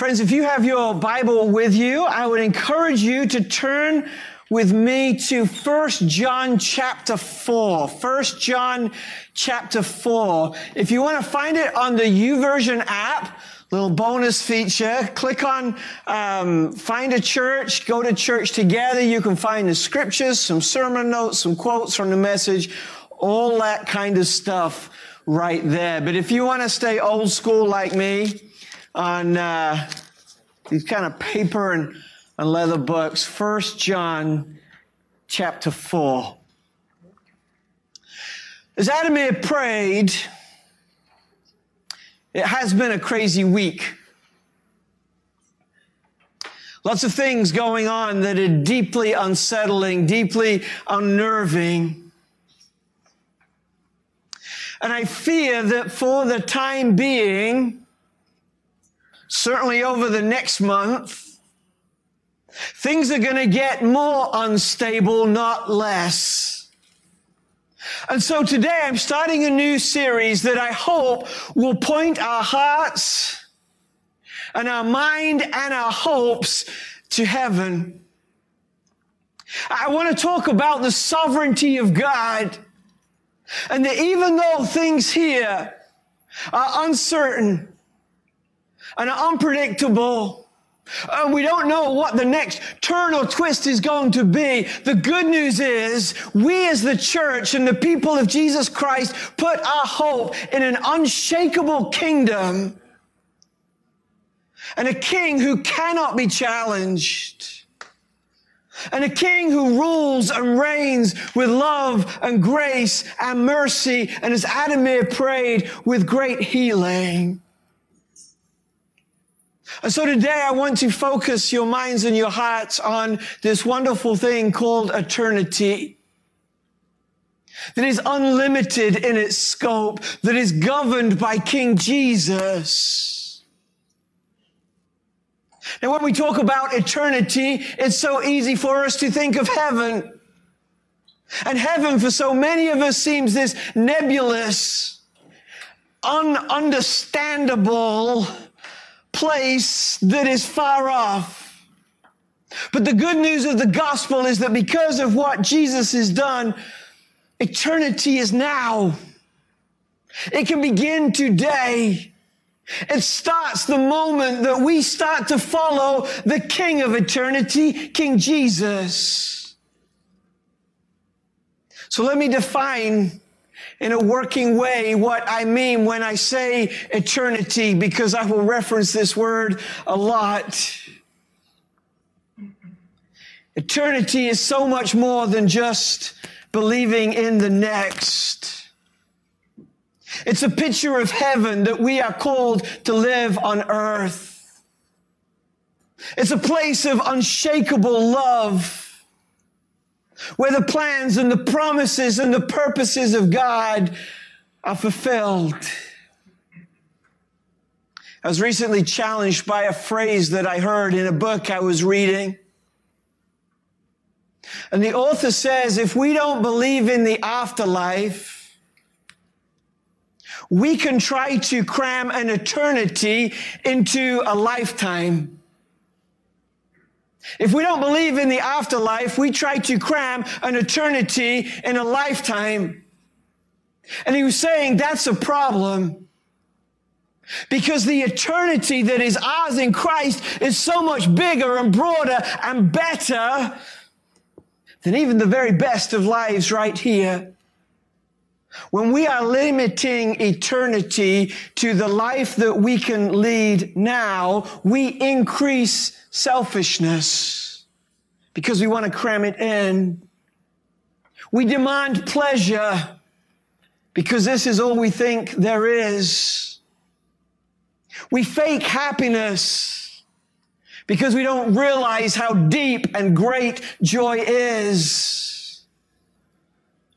Friends, if you have your Bible with you, I would encourage you to turn with me to 1 John chapter 4. 1 John chapter 4. If you want to find it on the YouVersion app, little bonus feature, click on um, find a church, go to church together. You can find the scriptures, some sermon notes, some quotes from the message, all that kind of stuff right there. But if you want to stay old school like me on uh, these kind of paper and and leather books, First John chapter 4. As Adamir prayed, it has been a crazy week. Lots of things going on that are deeply unsettling, deeply unnerving. And I fear that for the time being, certainly over the next month, Things are going to get more unstable, not less. And so today I'm starting a new series that I hope will point our hearts and our mind and our hopes to heaven. I want to talk about the sovereignty of God and that even though things here are uncertain and unpredictable, and we don't know what the next turn or twist is going to be. The good news is we as the church and the people of Jesus Christ put our hope in an unshakable kingdom and a king who cannot be challenged and a king who rules and reigns with love and grace and mercy and as Adamir prayed with great healing. And so today I want to focus your minds and your hearts on this wonderful thing called eternity. That is unlimited in its scope, that is governed by King Jesus. Now when we talk about eternity, it's so easy for us to think of heaven. And heaven for so many of us seems this nebulous, ununderstandable, place that is far off. But the good news of the gospel is that because of what Jesus has done, eternity is now. It can begin today. It starts the moment that we start to follow the King of eternity, King Jesus. So let me define in a working way what I mean when I say eternity, because I will reference this word a lot. Eternity is so much more than just believing in the next. It's a picture of heaven that we are called to live on earth. It's a place of unshakable love where the plans and the promises and the purposes of God are fulfilled. I was recently challenged by a phrase that I heard in a book I was reading. And the author says, if we don't believe in the afterlife, we can try to cram an eternity into a lifetime. If we don't believe in the afterlife, we try to cram an eternity in a lifetime. And he was saying that's a problem. Because the eternity that is ours in Christ is so much bigger and broader and better than even the very best of lives right here. When we are limiting eternity to the life that we can lead now, we increase selfishness because we want to cram it in. We demand pleasure because this is all we think there is. We fake happiness because we don't realize how deep and great joy is.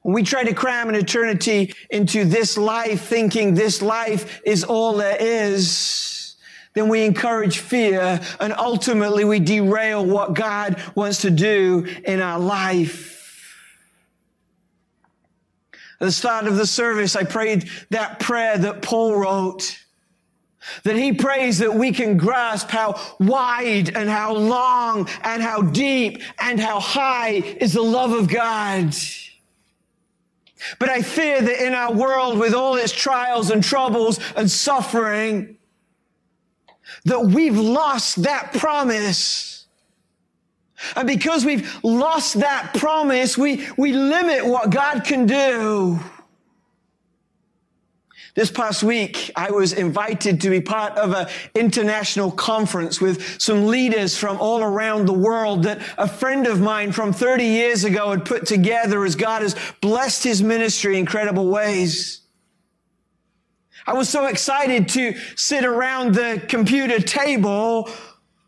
When we try to cram an eternity into this life, thinking this life is all there is, then we encourage fear and ultimately we derail what God wants to do in our life. At the start of the service, I prayed that prayer that Paul wrote. that he prays that we can grasp how wide and how long and how deep and how high is the love of God. But I fear that in our world with all its trials and troubles and suffering, that we've lost that promise. And because we've lost that promise, we, we limit what God can do. This past week, I was invited to be part of an international conference with some leaders from all around the world that a friend of mine from 30 years ago had put together as God has blessed his ministry in incredible ways. I was so excited to sit around the computer table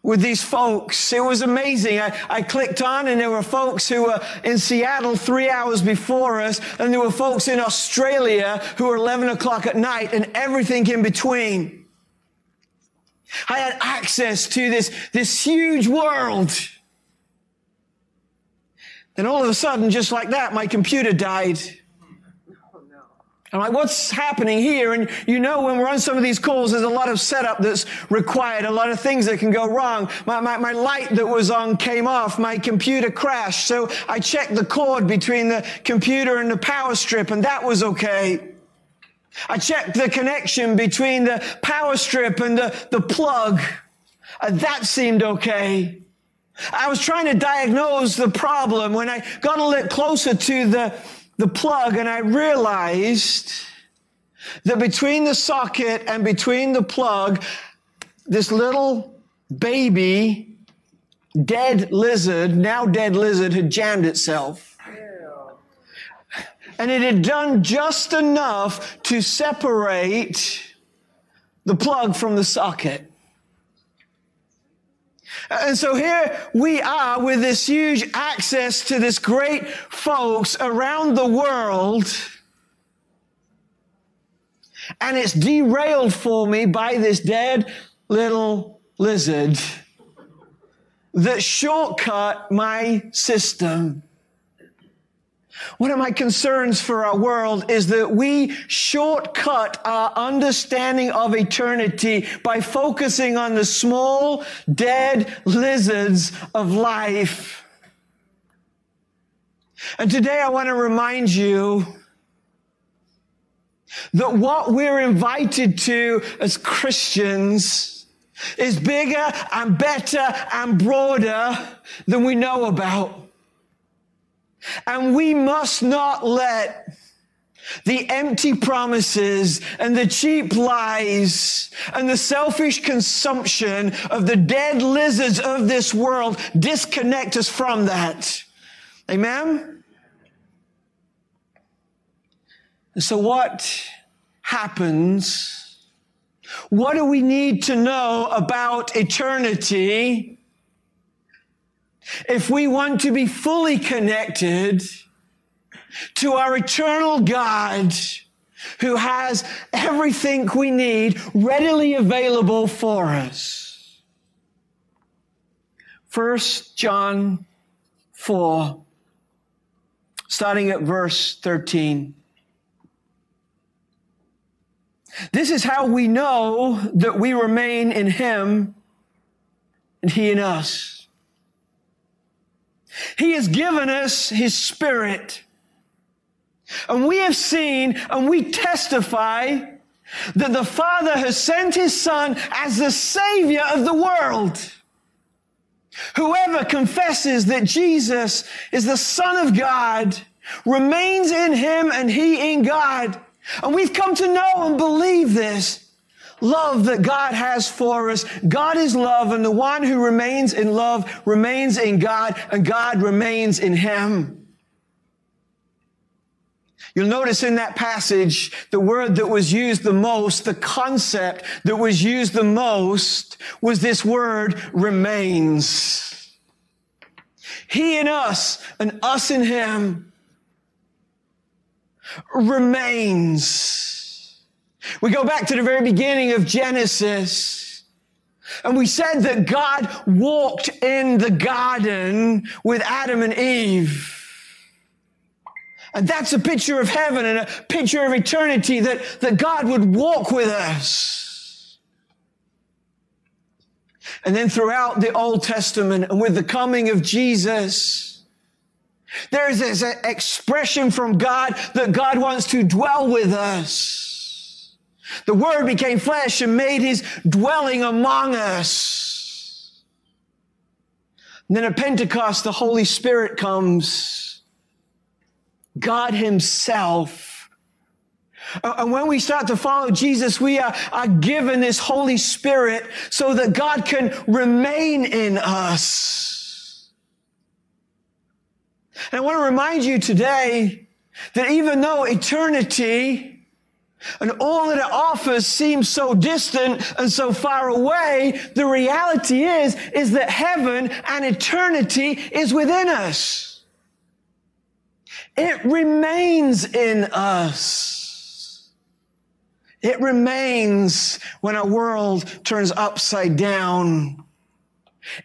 with these folks. It was amazing. I, I clicked on and there were folks who were in Seattle three hours before us, and there were folks in Australia who were 11 o'clock at night, and everything in between. I had access to this, this huge world. Then all of a sudden, just like that, my computer died. I'm like, what's happening here? And you know, when we're on some of these calls, there's a lot of setup that's required, a lot of things that can go wrong. My, my, my light that was on came off. My computer crashed. So I checked the cord between the computer and the power strip, and that was okay. I checked the connection between the power strip and the, the plug. and that seemed okay. I was trying to diagnose the problem when I got a little closer to the the plug and I realized that between the socket and between the plug, this little baby dead lizard, now dead lizard, had jammed itself. And it had done just enough to separate the plug from the socket. And so here we are with this huge access to this great folks around the world. And it's derailed for me by this dead little lizard that shortcut my system. One of my concerns for our world is that we shortcut our understanding of eternity by focusing on the small, dead lizards of life. And today I want to remind you that what we're invited to as Christians is bigger and better and broader than we know about. And we must not let the empty promises and the cheap lies and the selfish consumption of the dead lizards of this world disconnect us from that. Amen? So what happens? What do we need to know about eternity? If we want to be fully connected to our eternal God who has everything we need readily available for us. First John 4, starting at verse 13. This is how we know that we remain in him and he in us. He has given us His Spirit. And we have seen and we testify that the Father has sent His Son as the Savior of the world. Whoever confesses that Jesus is the Son of God remains in Him and He in God. And we've come to know and believe this love that God has for us. God is love, and the one who remains in love remains in God, and God remains in him. You'll notice in that passage, the word that was used the most, the concept that was used the most was this word remains. He in us and us in him remains. We go back to the very beginning of Genesis. And we said that God walked in the garden with Adam and Eve. And that's a picture of heaven and a picture of eternity that, that God would walk with us. And then throughout the Old Testament and with the coming of Jesus, there's this expression from God that God wants to dwell with us. The Word became flesh and made His dwelling among us. And then at Pentecost, the Holy Spirit comes. God Himself uh, and when we start to follow Jesus, we are, are given this Holy Spirit so that God can remain in us. And I want to remind you today that even though eternity and all that it offers seems so distant and so far away, the reality is, is that heaven and eternity is within us. It remains in us. It remains when our world turns upside down.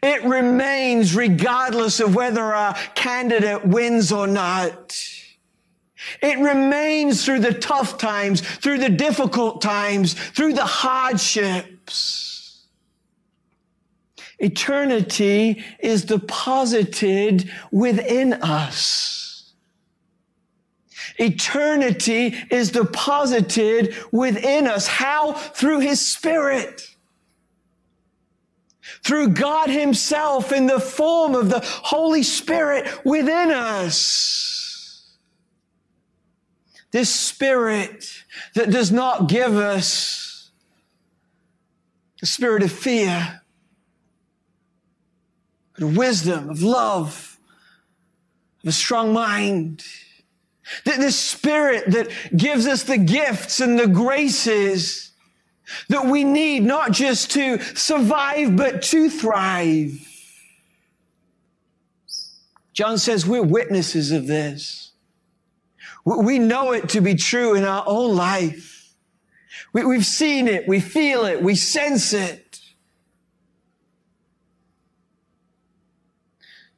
It remains regardless of whether our candidate wins or not. It remains through the tough times, through the difficult times, through the hardships. Eternity is deposited within us. Eternity is deposited within us. How? Through His Spirit. Through God Himself in the form of the Holy Spirit within us. This Spirit that does not give us a spirit of fear, but of wisdom, of love, of a strong mind this spirit that gives us the gifts and the graces that we need not just to survive, but to thrive. John says we're witnesses of this. We know it to be true in our own life. We've seen it, we feel it, we sense it.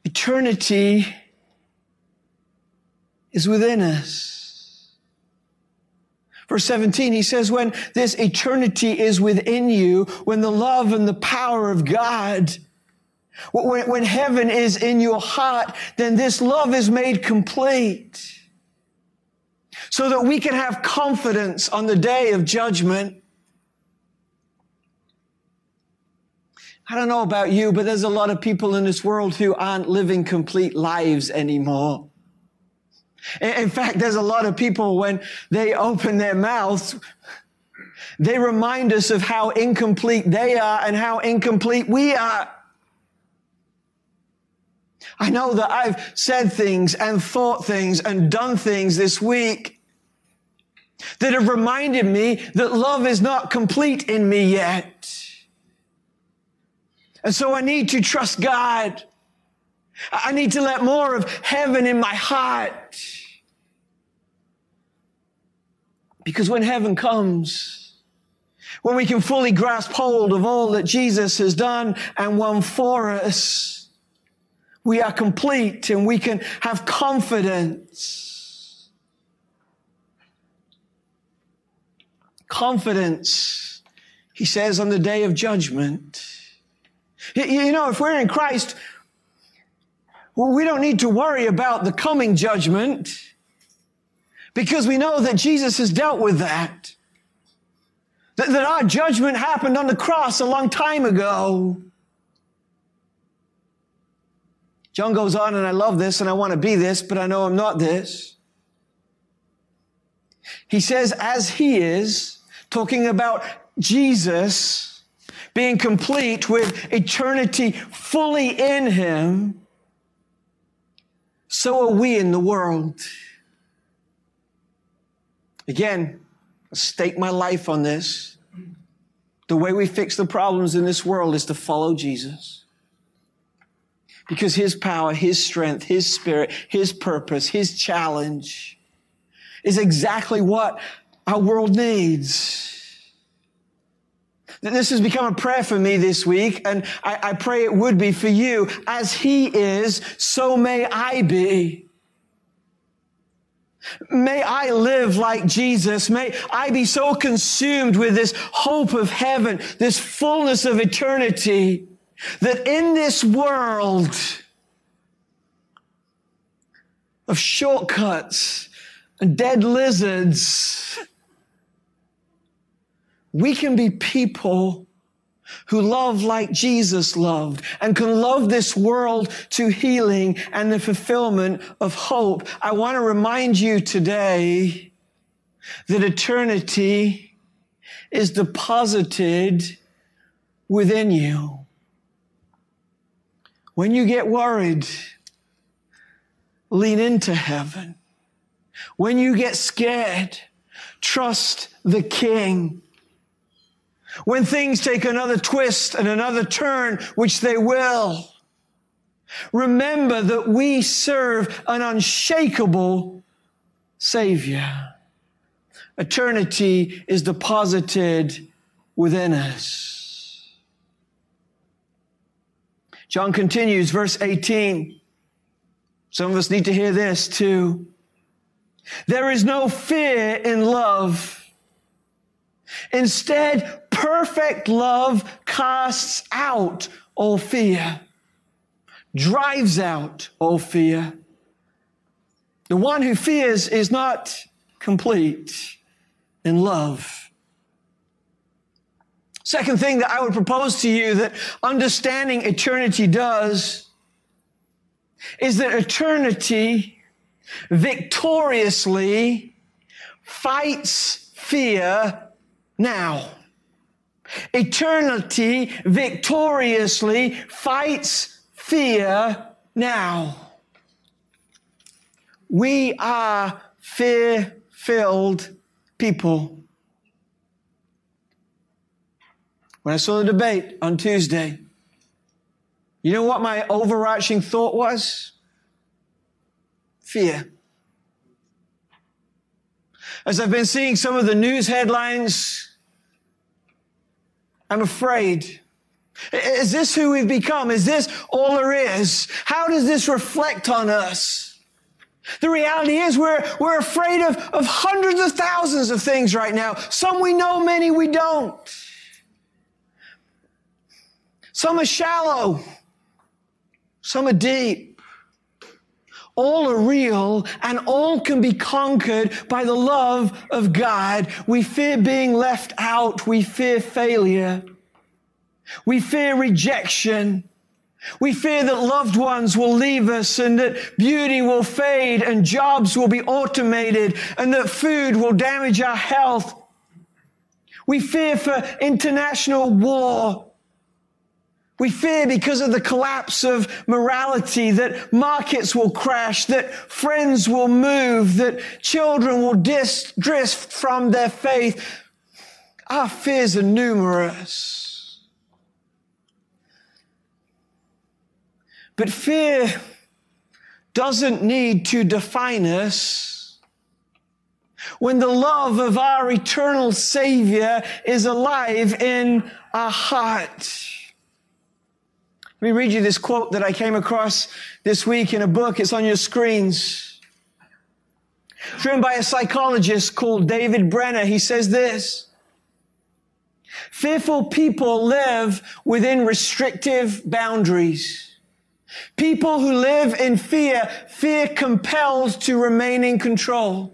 Eternity is within us. Verse 17, he says, when this eternity is within you, when the love and the power of God, when, when heaven is in your heart, then this love is made complete. So that we can have confidence on the day of judgment. I don't know about you, but there's a lot of people in this world who aren't living complete lives anymore. In fact, there's a lot of people when they open their mouths, they remind us of how incomplete they are and how incomplete we are. I know that I've said things and thought things and done things this week that have reminded me that love is not complete in me yet. And so I need to trust God. I need to let more of heaven in my heart. Because when heaven comes, when we can fully grasp hold of all that Jesus has done and won for us, we are complete and we can have confidence. Confidence, he says, on the day of judgment. You know, if we're in Christ, well, we don't need to worry about the coming judgment because we know that Jesus has dealt with that. That, that our judgment happened on the cross a long time ago. John goes on, and I love this, and I want to be this, but I know I'm not this. He says, as he is, talking about Jesus being complete with eternity fully in him, so are we in the world. Again, I stake my life on this. The way we fix the problems in this world is to follow Jesus. Because his power, his strength, his spirit, his purpose, his challenge is exactly what our world needs. This has become a prayer for me this week, and I, I, pray it would be for you. As He is, so may I be. May I live like Jesus. May I be so consumed with this hope of heaven, this fullness of eternity, that in this world of shortcuts and dead lizards, we can be people who love like Jesus loved and can love this world to healing and the fulfillment of hope. I want to remind you today that eternity is deposited within you. When you get worried, lean into heaven. When you get scared, trust the King. When things take another twist and another turn, which they will, remember that we serve an unshakable Savior. Eternity is deposited within us. John continues, verse 18. Some of us need to hear this too. There is no fear in love. Instead, perfect love casts out all fear, drives out all fear. The one who fears is not complete in love. Second thing that I would propose to you that understanding eternity does is that eternity victoriously fights fear now. Eternity victoriously fights fear now. We are fear filled people. When I saw the debate on Tuesday, you know what my overarching thought was? Fear. As I've been seeing some of the news headlines, I'm afraid. Is this who we've become? Is this all there is? How does this reflect on us? The reality is we're, we're afraid of, of hundreds of thousands of things right now. Some we know, many we don't. Some are shallow. Some are deep. All are real and all can be conquered by the love of God. We fear being left out. We fear failure. We fear rejection. We fear that loved ones will leave us and that beauty will fade and jobs will be automated and that food will damage our health. We fear for international war we fear because of the collapse of morality that markets will crash, that friends will move, that children will dis- drift from their faith. Our fears are numerous. But fear doesn't need to define us when the love of our eternal Savior is alive in our heart. Let me read you this quote that I came across this week in a book. It's on your screens. It's written by a psychologist called David Benner. He says this. Fearful people live within restrictive boundaries. People who live in fear, fear compels to remain in control.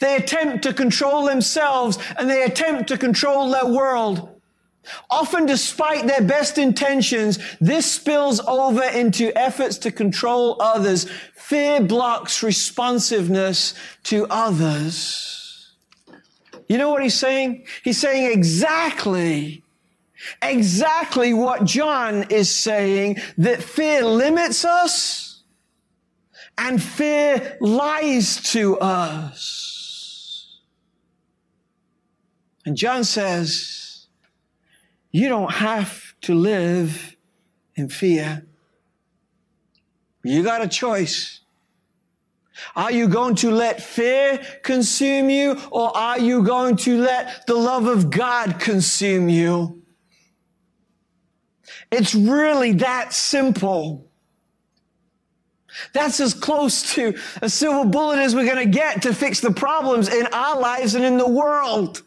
They attempt to control themselves and they attempt to control their world. Often, despite their best intentions, this spills over into efforts to control others. Fear blocks responsiveness to others. You know what he's saying? He's saying exactly, exactly what John is saying that fear limits us and fear lies to us. And John says, you don't have to live in fear. You got a choice. Are you going to let fear consume you or are you going to let the love of God consume you? It's really that simple. That's as close to a silver bullet as we're going to get to fix the problems in our lives and in the world.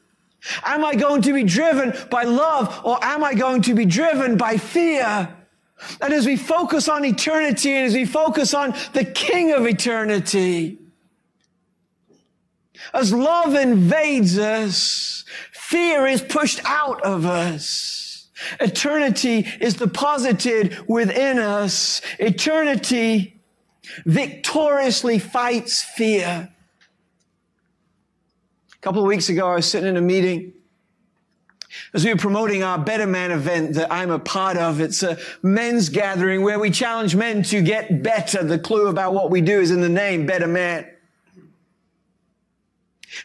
Am I going to be driven by love or am I going to be driven by fear? And as we focus on eternity and as we focus on the King of eternity, as love invades us, fear is pushed out of us. Eternity is deposited within us. Eternity victoriously fights fear. A couple of weeks ago, I was sitting in a meeting as we were promoting our Better Man event that I'm a part of. It's a men's gathering where we challenge men to get better. The clue about what we do is in the name, Better Man.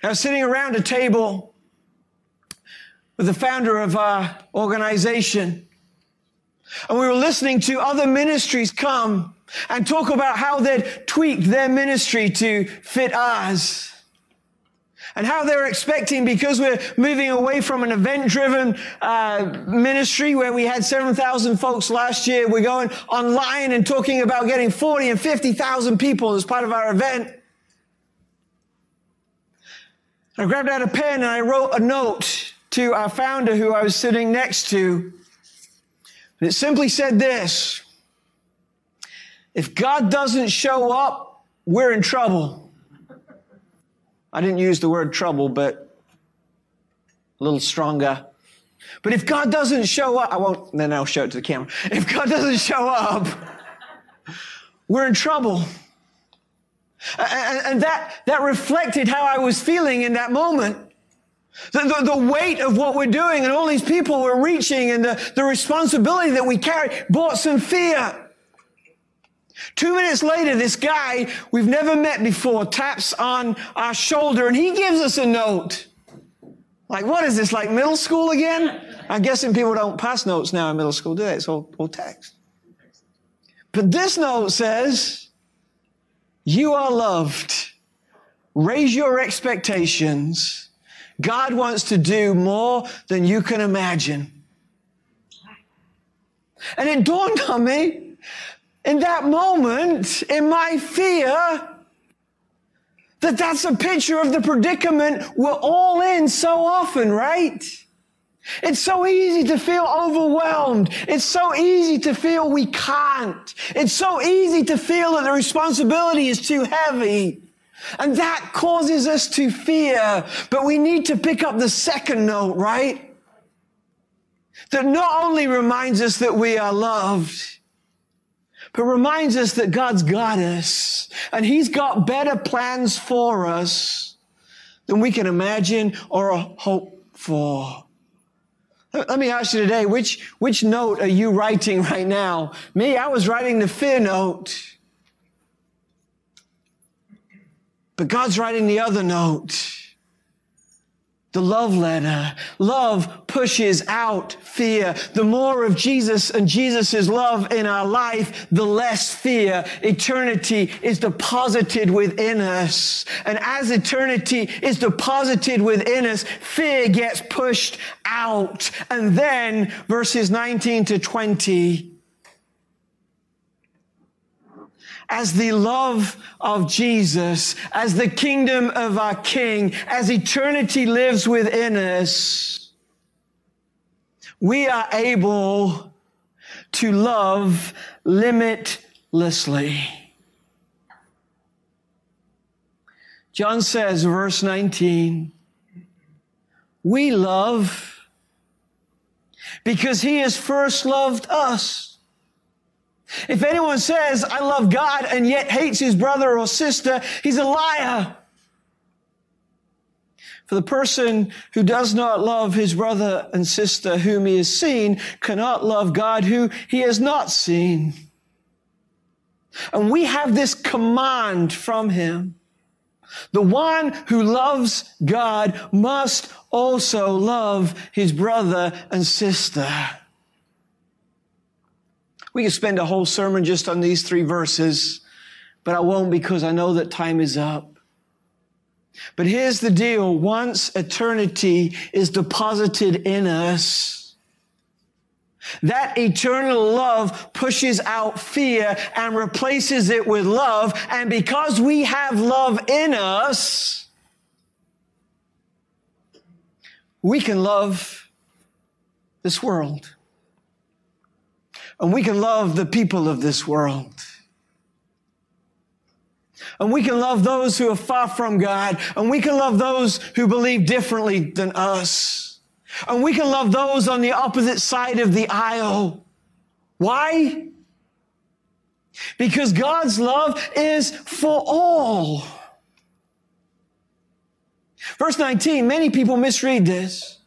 I was sitting around a table with the founder of our organization. And we were listening to other ministries come and talk about how they'd tweaked their ministry to fit ours and how they're expecting because we're moving away from an event driven uh, ministry where we had 7,000 folks last year. We're going online and talking about getting 40 and 50,000 people as part of our event. I grabbed out a pen and I wrote a note to our founder who I was sitting next to. And it simply said this If God doesn't show up, we're in trouble. I didn't use the word trouble, but a little stronger. But if God doesn't show up, I won't, then I'll show it to the camera. If God doesn't show up, we're in trouble. And, that, that reflected how I was feeling in that moment. The, the, the, weight of what we're doing and all these people we're reaching and the, the responsibility that we carry brought some fear. Two minutes later, this guy we've never met before taps on our shoulder and he gives us a note. Like, what is this, like middle school again? I'm guessing people don't pass notes now in middle school, do they? It's all, all text. But this note says, you are loved. Raise your expectations. God wants to do more than you can imagine. And it dawned on me in that moment, in my fear, that that's a picture of the predicament we're all in so often, right? It's so easy to feel overwhelmed. It's so easy to feel we can't. It's so easy to feel that the responsibility is too heavy. And that causes us to fear. But we need to pick up the second note, right? That not only reminds us that we are loved, but reminds us that God's got us and He's got better plans for us than we can imagine or hope for. Let me ask you today, which, which note are you writing right now? Me, I was writing the fear note. But God's writing the other note the love letter. Love pushes out fear. The more of Jesus and Jesus' love in our life, the less fear. Eternity is deposited within us. And as eternity is deposited within us, fear gets pushed out. And then verses 19 to 20 as the love of Jesus, as the kingdom of our King, as eternity lives within us, we are able to love limitlessly. John says, verse 19, we love because he has first loved us. If anyone says, I love God and yet hates his brother or sister, he's a liar. For the person who does not love his brother and sister whom he has seen cannot love God who he has not seen. And we have this command from him. The one who loves God must also love his brother and sister. We could spend a whole sermon just on these three verses, but I won't because I know that time is up. But here's the deal. Once eternity is deposited in us, that eternal love pushes out fear and replaces it with love. And because we have love in us, we can love this world. And we can love the people of this world. And we can love those who are far from God. And we can love those who believe differently than us. And we can love those on the opposite side of the aisle. Why? Because God's love is for all. Verse 19, many people misread this.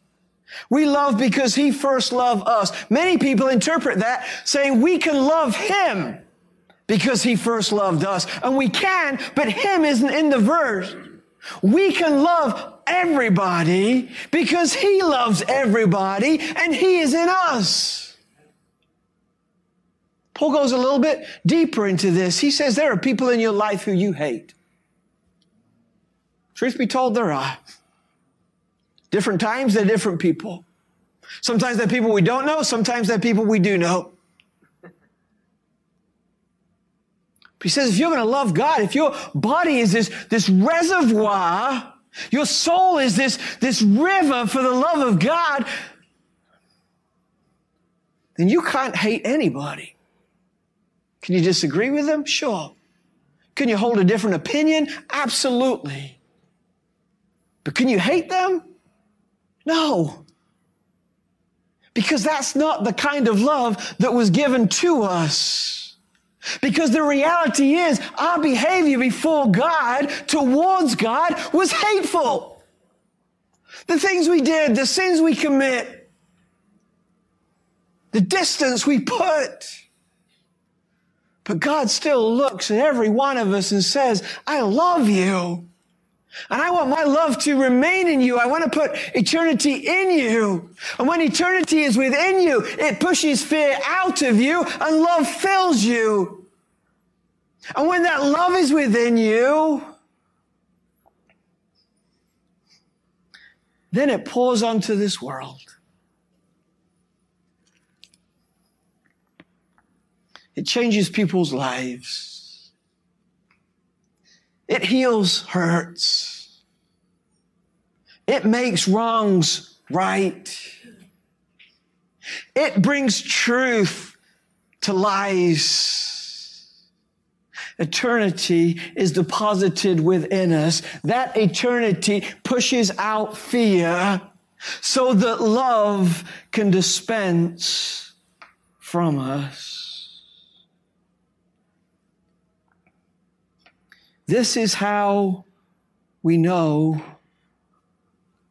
We love because he first loved us. Many people interpret that saying we can love him because he first loved us. And we can, but him isn't in the verse. We can love everybody because he loves everybody and he is in us. Paul goes a little bit deeper into this. He says there are people in your life who you hate. Truth be told, there are. Different times, they're different people. Sometimes they're people we don't know, sometimes they're people we do know. He says, if you're going to love God, if your body is this, this reservoir, your soul is this, this river for the love of God, then you can't hate anybody. Can you disagree with them? Sure. Can you hold a different opinion? Absolutely. But can you hate them? No. Because that's not the kind of love that was given to us. Because the reality is our behavior before God, towards God, was hateful. The things we did, the sins we commit, the distance we put. But God still looks at every one of us and says, I love you. And I want my love to remain in you. I want to put eternity in you. And when eternity is within you, it pushes fear out of you and love fills you. And when that love is within you, then it pours onto this world. It changes people's lives. It heals hurts. It makes wrongs right. It brings truth to lies eternity is deposited within us. That eternity pushes out fear so that love can dispense from us. This is how we know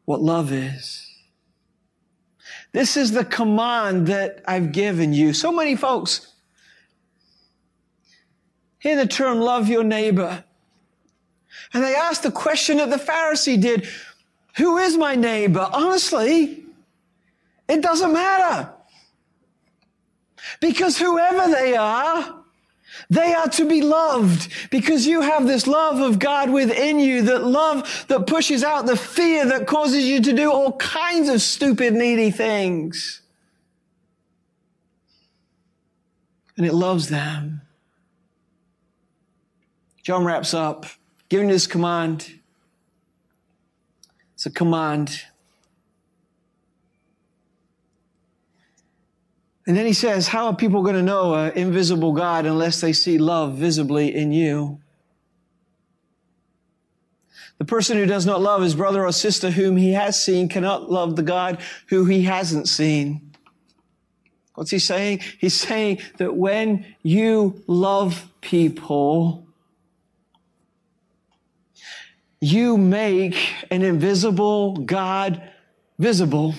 what love is. This is the command that I've given you. So many folks Hear the term love your neighbor. And they ask the question that the Pharisee did Who is my neighbor? Honestly, it doesn't matter. Because whoever they are, they are to be loved because you have this love of God within you, that love that pushes out the fear that causes you to do all kinds of stupid, needy things. And it loves them. John wraps up giving this command. It's a command. And then he says, How are people going to know an invisible God unless they see love visibly in you? The person who does not love his brother or sister whom he has seen cannot love the God who he hasn't seen. What's he saying? He's saying that when you love people, you make an invisible God visible.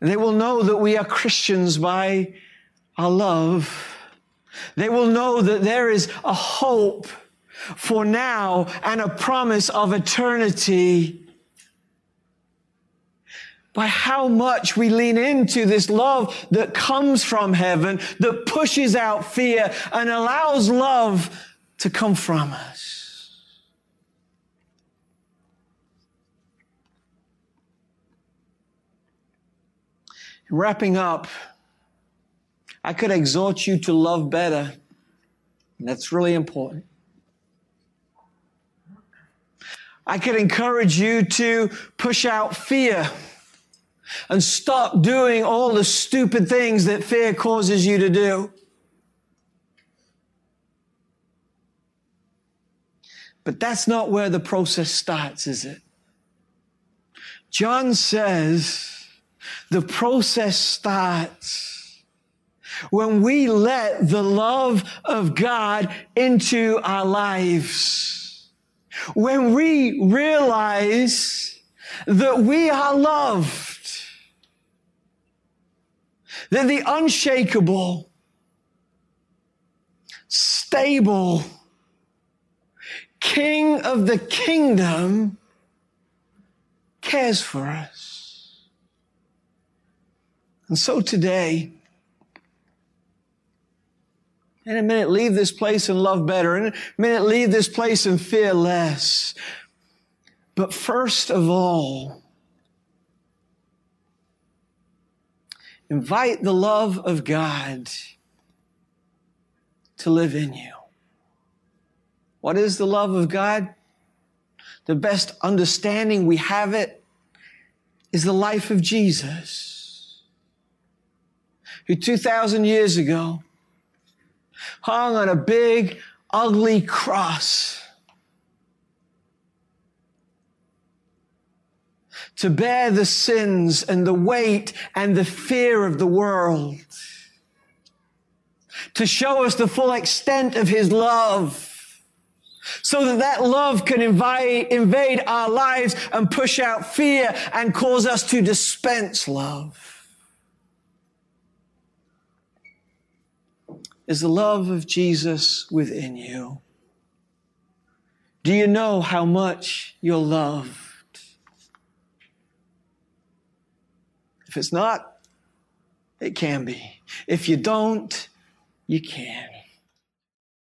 They will know that we are Christians by our love. They will know that there is a hope for now and a promise of eternity. By how much we lean into this love that comes from heaven, that pushes out fear and allows love to come from us. Wrapping up, I could exhort you to love better. That's really important. I could encourage you to push out fear and stop doing all the stupid things that fear causes you to do. But that's not where the process starts, is it? John says the process starts when we let the love of God into our lives. When we realize that we are loved, that the unshakable, stable, King of the kingdom cares for us. And so today, in a minute, leave this place and love better. In a minute, leave this place and fear less. But first of all, invite the love of God to live in you. What is the love of God? The best understanding we have it is the life of Jesus, who 2,000 years ago hung on a big, ugly cross to bear the sins and the weight and the fear of the world, to show us the full extent of his love so that that love can invite, invade our lives and push out fear and cause us to dispense love. Is the love of Jesus within you? Do you know how much you're loved? If it's not, it can be. If you don't, you can.